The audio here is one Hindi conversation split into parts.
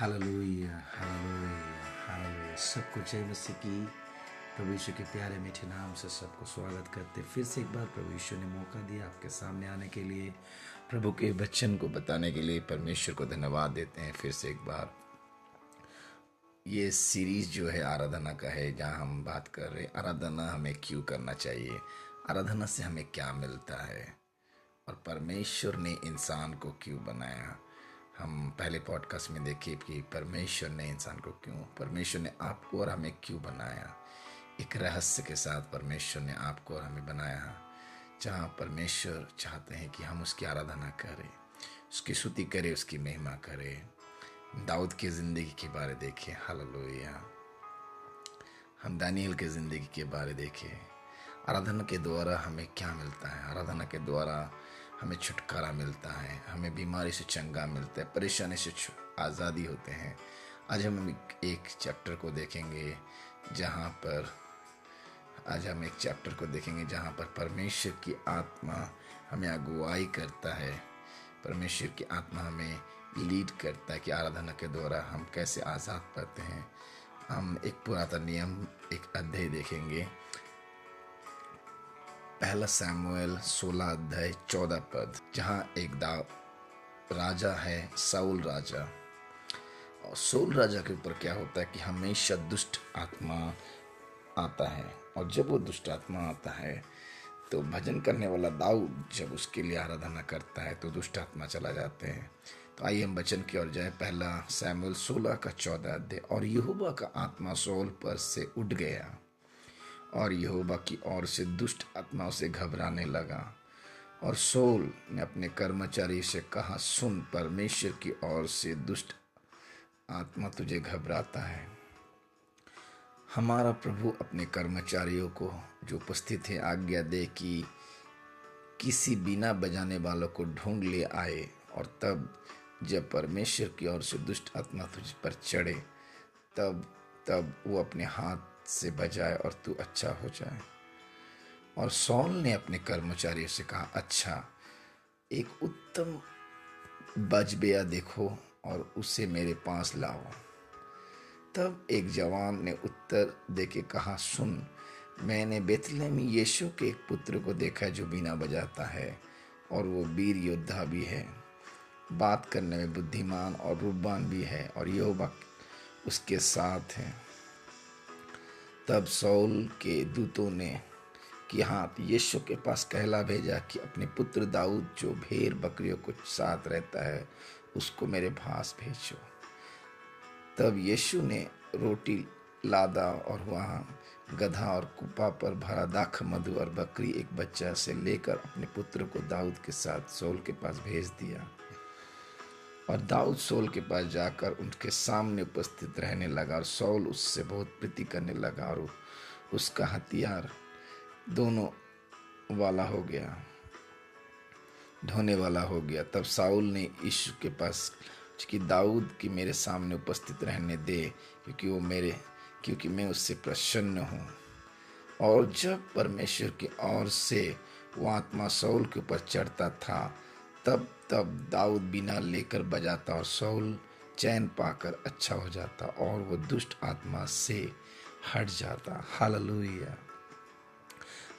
हालेलुया हालेलुया हालेलुया सबको जय मसीह की। प्रभु यीशु के प्यारे मीठे नाम से सबको स्वागत करते फिर से एक बार प्रभु यीशु ने मौका दिया आपके सामने आने के लिए। प्रभु के वचन को बताने के लिए परमेश्वर को धन्यवाद देते हैं। फिर से एक बार। ये सीरीज़ जो है आराधना का है, जहाँ हम बात कर रहे हैं, आराधना हमें क्यों करना चाहिए? आराधना से हमें क्या मिलता है? और परमेश्वर ने इंसान को क्यों बनाया? हम पहले पॉडकास्ट में देखे कि परमेश्वर ने इंसान को क्यों परमेश्वर ने आपको और हमें क्यों बनाया? एक रहस्य के साथ परमेश्वर ने आपको और हमें बनाया, जहाँ परमेश्वर चाहते हैं कि हम उसकी आराधना करें, उसकी स्तुति करें, उसकी महिमा करें। दाऊद की ज़िंदगी के बारे देखें। हालेलुया। हम दानियल के ज़िंदगी के बारे देखें। आराधना के द्वारा हमें क्या मिलता है? आराधना के द्वारा हमें छुटकारा मिलता है, हमें बीमारी से चंगा मिलता है, परेशानी से आज़ादी होते हैं। आज हम एक चैप्टर को देखेंगे जहाँ पर आज हम एक चैप्टर को देखेंगे जहाँ पर परमेश्वर की आत्मा हमें अगुवाई करता है। परमेश्वर की आत्मा हमें लीड करता है कि आराधना के द्वारा हम कैसे आज़ाद पाते हैं। हम एक पुरातन नियम, एक अध्याय देखेंगे। पहला सैमुएल सोलह अध्याय चौदह पद, जहाँ एक दा, राजा है, साउल राजा। और सोल राजा के ऊपर क्या होता है कि हमेशा दुष्ट आत्मा आता है। और जब वो दुष्ट आत्मा आता है तो भजन करने वाला दाऊद जब उसके लिए आराधना करता है तो दुष्ट आत्मा चला जाते हैं। तो आइए हम वचन की ओर जाए। पहला सैमुअल सोलह का चौदह अध्याय। और यहुबा का आत्मा सोल पर से उठ गया। और यहोवा की ओर से दुष्ट आत्माओं से घबराने लगा। और सोल ने अपने कर्मचारी से कहा, सुन, परमेश्वर की ओर से दुष्ट आत्मा तुझे घबराता है। हमारा प्रभु अपने कर्मचारियों को, जो उपस्थित है, आज्ञा दे कि किसी बिना बजाने वालों को ढूंढ ले आए और तब जब परमेश्वर की ओर से दुष्ट आत्मा तुझ पर चढ़े, तब तब वो अपने हाथ से बजाए और तू अच्छा हो जाए। और सौल ने अपने कर्मचारियों से कहा अच्छा एक उत्तम बजबेया देखो और उसे मेरे पास लाओ। तब एक जवान ने उत्तर देके कहा, सुन, मैंने बेतले में यीशु के एक पुत्र को देखा है जो बिना बजाता है और वो वीर योद्धा भी है। बात करने में बुद्धिमान और रूपवान भी है और यह उसके साथ है। तब सौल के दूतों ने कि हाँ यीशु के पास कहला भेजा कि अपने पुत्र दाऊद जो भेड़ बकरियों को साथ रहता है, उसको मेरे पास भेजो। तब यीशु ने रोटी लादा और वहाँ गधा और कुपा पर भरा दाख, मधु और बकरी एक बच्चा से लेकर अपने पुत्र को दाऊद के साथ सौल के पास भेज दिया। और दाऊद सौल के पास जाकर उनके सामने उपस्थित रहने लगा और सौल उससे बहुत प्रीति करने लगा और उसका हथियार दोनों वाला हो गया, ढोने वाला हो गया। तब साउल ने ईश्वर के पास कि दाऊद की मेरे सामने उपस्थित रहने दे, क्योंकि वो मेरे, क्योंकि मैं उससे प्रसन्न हूँ। और जब परमेश्वर की ओर से वो आत्मा सौल के ऊपर चढ़ता था, तब तब दाऊद बिना लेकर बजाता और सौल चैन पाकर अच्छा हो जाता और वो दुष्ट आत्मा से हट जाता। हालेलुया।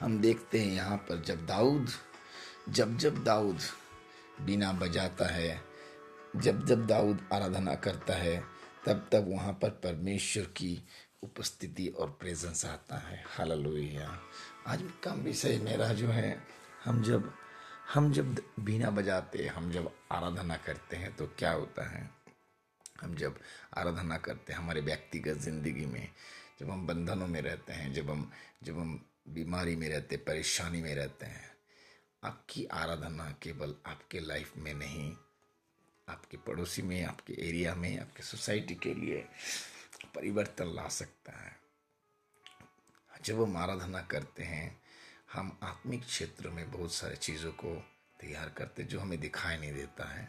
हम देखते हैं यहाँ पर जब दाऊद, जब जब दाऊद बिना बजाता है, जब जब दाऊद आराधना करता है, तब तब वहाँ पर परमेश्वर की उपस्थिति और प्रेजेंस आता है। हालेलुया। आज का विषय मेरा जो है, हम जब हम जब बीना बजाते हम जब आराधना करते हैं तो क्या होता है? हम जब आराधना करते हैं, हमारे व्यक्तिगत ज़िंदगी में, जब हम बंधनों में रहते हैं, जब हम जब हम बीमारी में रहते, परेशानी में रहते हैं, आपकी आराधना केवल आपके लाइफ में नहीं, आपके पड़ोसी में, आपके एरिया में, आपके सोसाइटी के लिए परिवर्तन ला सकता है। जब हम आराधना करते हैं हम आत्मिक क्षेत्र में बहुत सारे चीज़ों को तैयार करते जो हमें दिखाई नहीं देता है।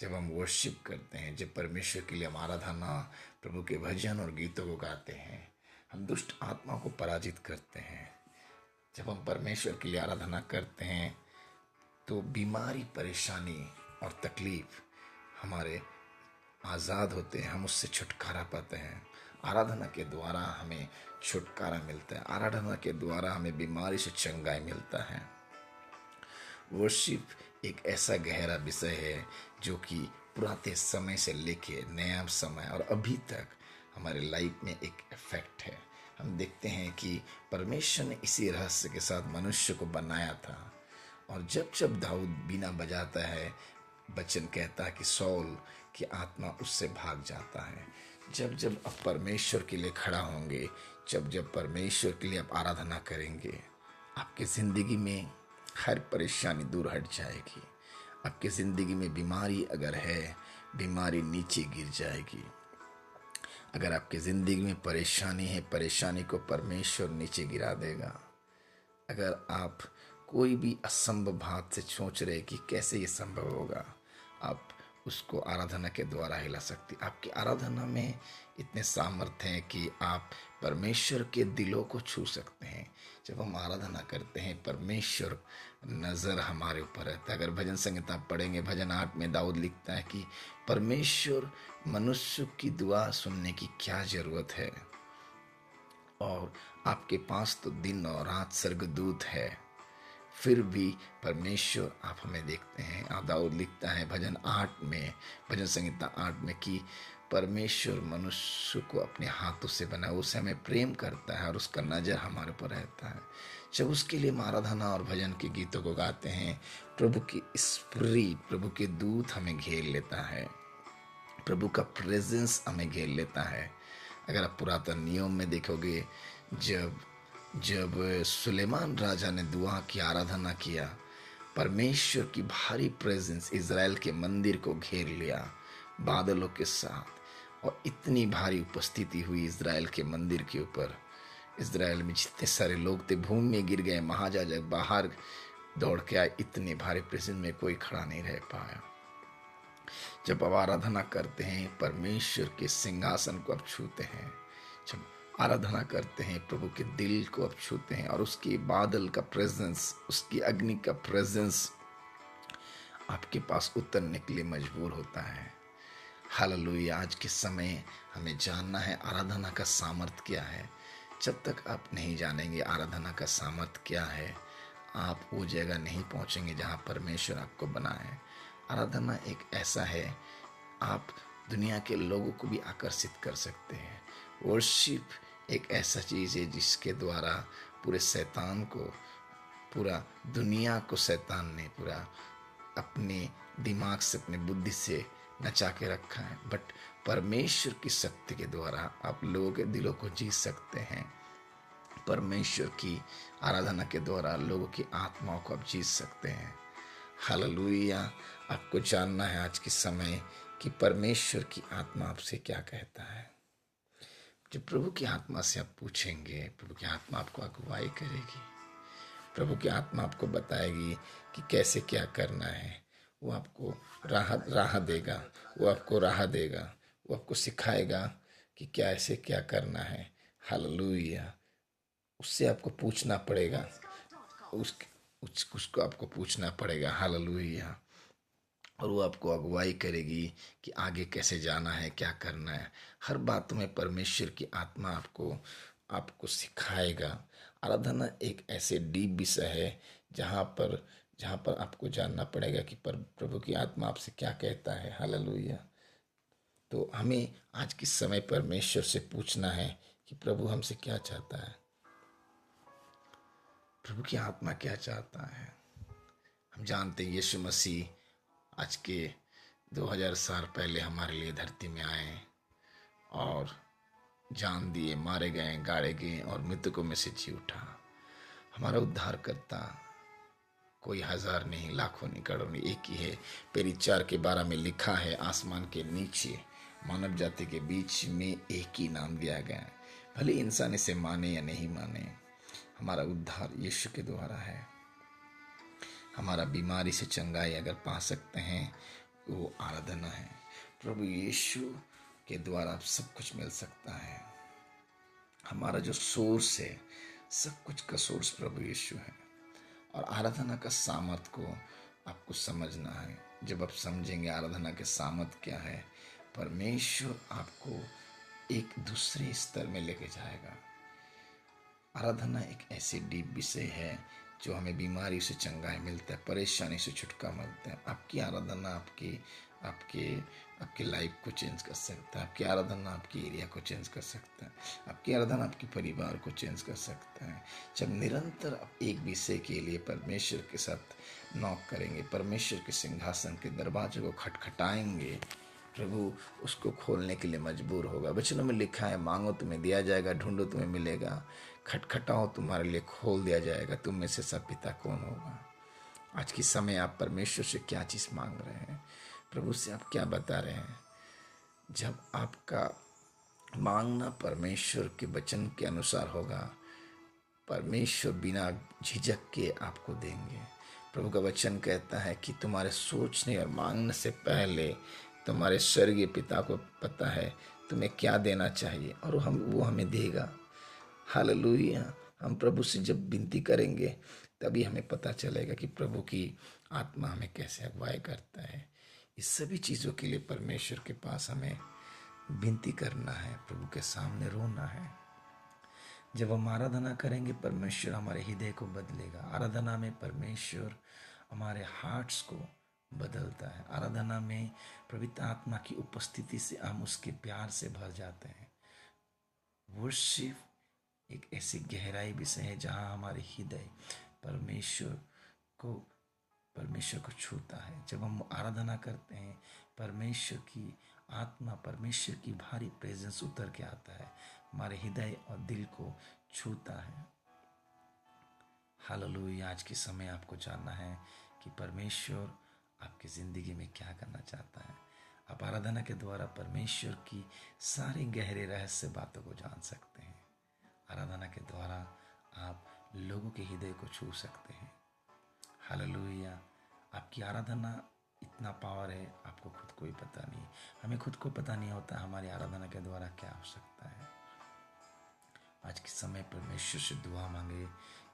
जब हम वर्शिप करते हैं, जब परमेश्वर के लिए हम आराधना, प्रभु के भजन और गीतों को गाते हैं, हम दुष्ट आत्मा को पराजित करते हैं। जब हम परमेश्वर के लिए आराधना करते हैं तो बीमारी, परेशानी और तकलीफ़ हमारे आज़ाद होते हैं, हम उससे छुटकारा पाते हैं। आराधना के द्वारा हमें छुटकारा मिलता है। आराधना के द्वारा हमें बीमारी से चंगाई मिलता है। वर्शिप एक ऐसा गहरा विषय है जो कि पुराने समय से लेके नया समय और अभी तक हमारे लाइफ में एक इफ़ेक्ट है। हम देखते हैं कि परमेश्वर ने इसी रहस्य के साथ मनुष्य को बनाया था और जब जब दाऊद बिना बजाता है, बच्चन कहता है कि सौल की आत्मा उससे भाग जाता है। जब जब आप परमेश्वर के लिए खड़ा होंगे, जब जब परमेश्वर के लिए आप आराधना करेंगे, आपकी ज़िंदगी में हर परेशानी दूर हट जाएगी। आपकी ज़िंदगी में बीमारी अगर है, बीमारी नीचे गिर जाएगी। अगर आपकी ज़िंदगी में परेशानी है, परेशानी को परमेश्वर नीचे गिरा देगा। अगर आप कोई भी असंभव बात से सोच रहे कि कैसे ये संभव होगा, आप उसको आराधना के द्वारा हिला सकती। आपकी आराधना में इतने सामर्थ्य हैं कि आप परमेश्वर के दिलों को छू सकते हैं। जब हम आराधना करते हैं, परमेश्वर नज़र हमारे ऊपर रहता है। अगर भजन संहिता पढ़ेंगे, भजन आठ में दाऊद लिखता है कि परमेश्वर मनुष्य की दुआ सुनने की क्या ज़रूरत है? और आपके पास तो दिन और रात स्वर्गदूत है। फिर भी परमेश्वर आप हमें देखते हैं। दाऊद लिखता है भजन आठ में, भजन संहिता आठ में कि परमेश्वर मनुष्य को अपने हाथों से बना, उसे हमें प्रेम करता है और उसका नज़र हमारे ऊपर रहता है। जब उसके लिए आराधना और भजन के गीतों को गाते हैं, प्रभु की स्प्रीट प्रभु के दूत हमें घेर लेता है। प्रभु का प्रेजेंस हमें घेर लेता है। अगर आप पुरातन नियम में देखोगे, जब जब सुलेमान राजा ने दुआ की, आराधना किया, परमेश्वर की भारी प्रेजेंस इसराइल के मंदिर को घेर लिया बादलों के साथ और इतनी भारी उपस्थिति हुई इसराइल के मंदिर के ऊपर। इसराइल में जितने सारे लोग थे, भूमि में गिर गए महाजाजक बाहर दौड़ के आए, इतने भारी प्रेजेंस में कोई खड़ा नहीं रह पाया। जब अब आराधना करते हैं, परमेश्वर के सिंहासन को अब छूते हैं, जब आराधना करते हैं, प्रभु के दिल को अब छूते हैं और उसके बादल का प्रेजेंस उसकी अग्नि का प्रेजेंस आपके पास उतरने के लिए मजबूर होता है। हालेलुया आज के समय हमें जानना है आराधना का सामर्थ क्या है। जब तक आप नहीं जानेंगे आराधना का सामर्थ क्या है, आप वो जगह नहीं पहुँचेंगे जहाँ परमेश्वर आपको बनाए आराधना एक ऐसा है, आप दुनिया के लोगों को भी आकर्षित कर सकते हैं। वर्शिप एक ऐसा चीज़ है जिसके द्वारा पूरे शैतान को, पूरा दुनिया को शैतान ने पूरा अपने दिमाग से, अपने बुद्धि से नचा के रखा है। बट परमेश्वर की शक्ति के द्वारा आप लोगों के दिलों को जीत सकते हैं। परमेश्वर की आराधना के द्वारा लोगों की आत्माओं को आप जीत सकते हैं। हालेलुया। आपको जानना है आज के समय कि परमेश्वर की आत्मा आपसे क्या कहता है। जब प्रभु की आत्मा से आप पूछेंगे, प्रभु की आत्मा आपको अगुवाई करेगी। प्रभु की आत्मा आपको बताएगी कि कैसे क्या करना है। वो आपको राह राह देगा, वो आपको राह देगा, वो आपको सिखाएगा कि क्या ऐसे क्या करना है। हालेलुया। उससे आपको पूछना पड़ेगा। उस, उसको आपको पूछना पड़ेगा। हालेलुया। और वो आपको अगुवाई करेगी कि आगे कैसे जाना है, क्या करना है। हर बात में परमेश्वर की आत्मा आपको आपको सिखाएगा। आराधना एक ऐसे डीप विषय है जहाँ पर जहाँ पर आपको जानना पड़ेगा कि पर प्रभु की आत्मा आपसे क्या कहता है। हालेलुया। तो हमें आज के समय परमेश्वर से पूछना है कि प्रभु हमसे क्या चाहता है? प्रभु की आत्मा क्या चाहता है? हम जानते हैं यीशु मसीह आज के 2000 साल पहले हमारे लिए धरती में आए और जान दिए, मारे गए गाड़े गए और मृतकों में से जी उठा। हमारा उद्धार करता कोई हज़ार नहीं, लाखों नहीं, करोड़ नहीं, एक ही है। पेरी चार के बारह में लिखा है, आसमान के नीचे, मानव जाति के बीच में एक ही नाम दिया गया है। भले इंसान इसे माने या नहीं माने, हमारा उद्धार यीशु के द्वारा है। हमारा बीमारी से चंगाई अगर पा सकते हैं वो आराधना है। प्रभु यीशु के द्वारा सब कुछ मिल सकता है। हमारा जो सोर्स है, सब कुछ का सोर्स प्रभु यीशु है। और आराधना का सामर्थ को आपको समझना है। जब आप समझेंगे आराधना के सामर्थ क्या है, परमेश्वर आपको एक दूसरे स्तर में लेके जाएगा। आराधना एक ऐसी डीप विषय है जो हमें बीमारी से चंगाई मिलता है, परेशानी से छुटका मिलता है, आपकी आराधना आपकी, आपके आपके लाइफ को चेंज कर सकता है, आपकी आराधना आपकी एरिया को चेंज कर सकता है, आपकी आराधना आपके परिवार को चेंज कर सकता है। जब निरंतर आप एक विषय के लिए परमेश्वर के साथ नॉक करेंगे, परमेश्वर के सिंहासन के दरवाजे को खटखटाएँगे, प्रभु उसको खोलने के लिए मजबूर होगा। वचनों में लिखा है, मांगो तुम्हें, दिया जाएगा, ढूंढो तुम्हें मिलेगा। खटखटाओ, तुम्हारे लिए खोल दिया जाएगा। तुम में से सब पिता कौन होगा? आज के समय आप परमेश्वर से क्या चीज़ मांग रहे हैं? प्रभु से आप क्या बता रहे हैं? जब आपका मांगना परमेश्वर के वचन के अनुसार होगा, परमेश्वर बिना झिझक के आपको देंगे। प्रभु का वचन कहता है कि तुम्हारे सोचने और मांगने से पहले तुम्हारे स्वर्गीय पिता को पता है तुम्हें क्या देना चाहिए और हम वो हमें देगा। हाल हम प्रभु से जब विनती करेंगे, तभी हमें पता चलेगा कि प्रभु की आत्मा हमें कैसे अगुवाई करता है। इस सभी चीज़ों के लिए परमेश्वर के पास हमें विनती करना है, प्रभु के सामने रोना है। जब हम आराधना करेंगे, परमेश्वर हमारे हृदय को बदलेगा। आराधना में परमेश्वर हमारे हार्ट्स को बदलता है। आराधना में पवित्र आत्मा की उपस्थिति से हम उसके प्यार से भर जाते हैं। वर्शिप एक ऐसी गहराई विषय है जहाँ हमारे हृदय परमेश्वर को परमेश्वर को छूता है। जब हम आराधना करते हैं, परमेश्वर की आत्मा, परमेश्वर की भारी प्रेजेंस उतर के आता है, हमारे हृदय और दिल को छूता है। हालेलुया, आज के समय आपको जानना है कि परमेश्वर आपकी ज़िंदगी में क्या करना चाहता है। आप आराधना के द्वारा परमेश्वर की सारी गहरे रहस्य बातों को जान सकते हैं। आराधना के द्वारा आप लोगों के हृदय को छू सकते हैं। हालेलुया। आपकी आराधना इतना पावर है, आपको खुद को ही पता नहीं हमें खुद को पता नहीं होता हमारी आराधना के द्वारा क्या हो सकता है। आज के समय परमेश्वर से दुआ मांगे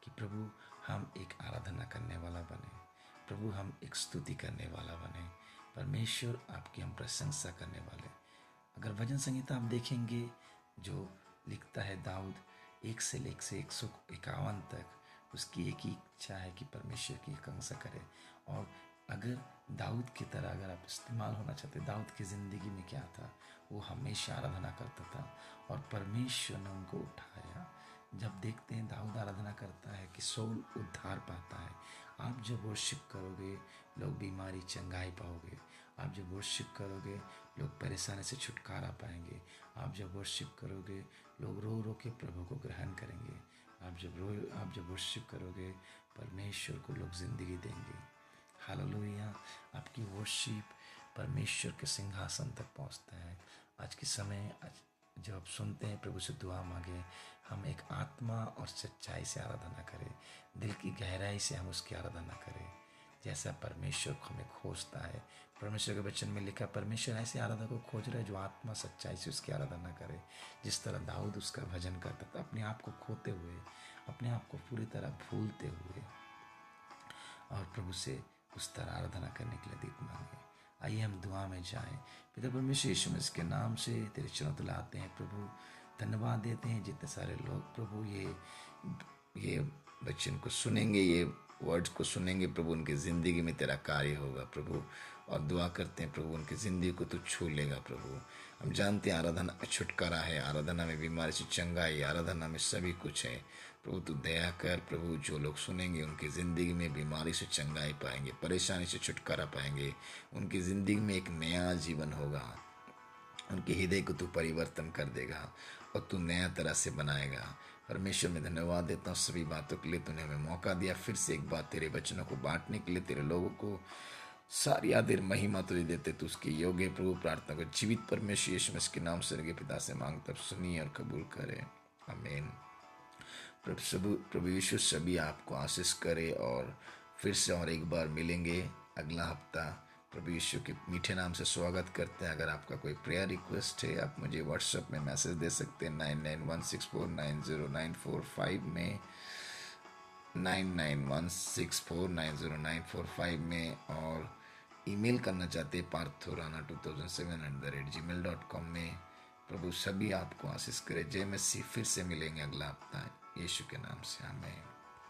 कि प्रभु, हम एक आराधना करने वाला बने। प्रभु, हम एक स्तुति करने वाला बने। परमेश्वर आपकी हम प्रशंसा करने वाले। अगर भजन संगीता आप देखेंगे, जो लिखता है दाऊद एक से लेख से एक सौ इक्यावन तक उसकी एक ही इच्छा है कि परमेश्वर की कंसा करे। और अगर दाऊद की तरह अगर आप इस्तेमाल होना चाहते, दाऊद की ज़िंदगी में क्या था? वो हमेशा आराधना करता था और परमेश्वर ने उनको उठाया। जब देखते हैं दाऊद आराधना करता है कि सोल उद्धार पाता है, आप जब वर्शिप करोगे, लोग बीमारी, चंगाई पाओगे आप जब वर्शिप करोगे, लोग परेशानी से छुटकारा पाएँगे। आप जब वर्शिप करोगे, लोग रो रो के प्रभु को ग्रहण करेंगे। आप जब रो, आप जब वर्शिप करोगे, परमेश्वर को लोग ज़िंदगी देंगे। हालेलुया आपकी वर्शिप परमेश्वर के सिंहासन तक पहुँचता है। आज के समय, आज जब आप सुनते हैं, प्रभु से दुआ मांगे, हम एक आत्मा और सच्चाई से आराधना करें। दिल की गहराई से हम उसकी आराधना करें। जैसा परमेश्वर को हमें खोजता है। परमेश्वर के वचन में लिखा परमेश्वर ऐसे आराधना को खोज रहे जो आत्मा सच्चाई से उसकी आराधना करे। जिस तरह दाऊद उसका भजन करता था, अपने आप को खोते हुए, अपने आप को पूरी तरह भूलते हुए और प्रभु से उस तरह आराधना करने के लिए दीप मांगे। आइए हम दुआ में जाएँ। पिता परमेश्वर यीशु में इसके नाम से तेरे चरणों तलाते हैं, प्रभु। धन्यवाद देते हैं जितने सारे लोग, प्रभु, ये ये बच्चन को सुनेंगे, ये वर्ड्स को सुनेंगे, प्रभु उनकी ज़िंदगी में तेरा कार्य होगा, प्रभु। और दुआ करते हैं, प्रभु, उनकी ज़िंदगी को तो छू लेगा, प्रभु। हम जानते हैं आराधना छुटकारा है, आराधना में बीमारी से चंगाई, आराधना में सभी कुछ है। प्रभु, तू दया कर, प्रभु, जो लोग सुनेंगे, उनकी ज़िंदगी में बीमारी से चंगाई पाएँगे, परेशानी से छुटकारा पाएँगे। उनकी ज़िंदगी में एक नया जीवन होगा। उनके हृदय को तू परिवर्तन कर देगा और तू नया तरह से बनाएगा। परमेश्वर, में धन्यवाद देता हूँ सभी बातों के लिए तूने हमें मौका दिया। फिर से एक बार तेरे वचनों को बांटने के लिए, तेरे लोगों को सारी आदिर, महिमा तुझे देते तो उसके योग्य प्रभु। प्रार्थना को जीवित परमेश्वर यीशु के नाम स्वर्गीय पिता से मांग तब सुनिए और कबूल करे। अमेन प्रभु प्रभु यीशु, सभी आपको आशीष करे और फिर से और एक बार मिलेंगे अगला हफ़्ता। प्रभु यीशु के मीठे नाम से स्वागत करते हैं। अगर आपका कोई प्रेयर रिक्वेस्ट है, आप मुझे व्हाट्सएप में मैसेज दे सकते हैं। Nine nine one six four nine zero nine four five में nine nine one six four nine zero nine four five में, और ईमेल करना चाहते हैं Partho Rana two thousand seven at the rate gmail dot com में। प्रभु सभी आपको आशीष करे। जय मसीह, फिर से मिलेंगे अगला हफ़्ता। यीशु के नाम से हमें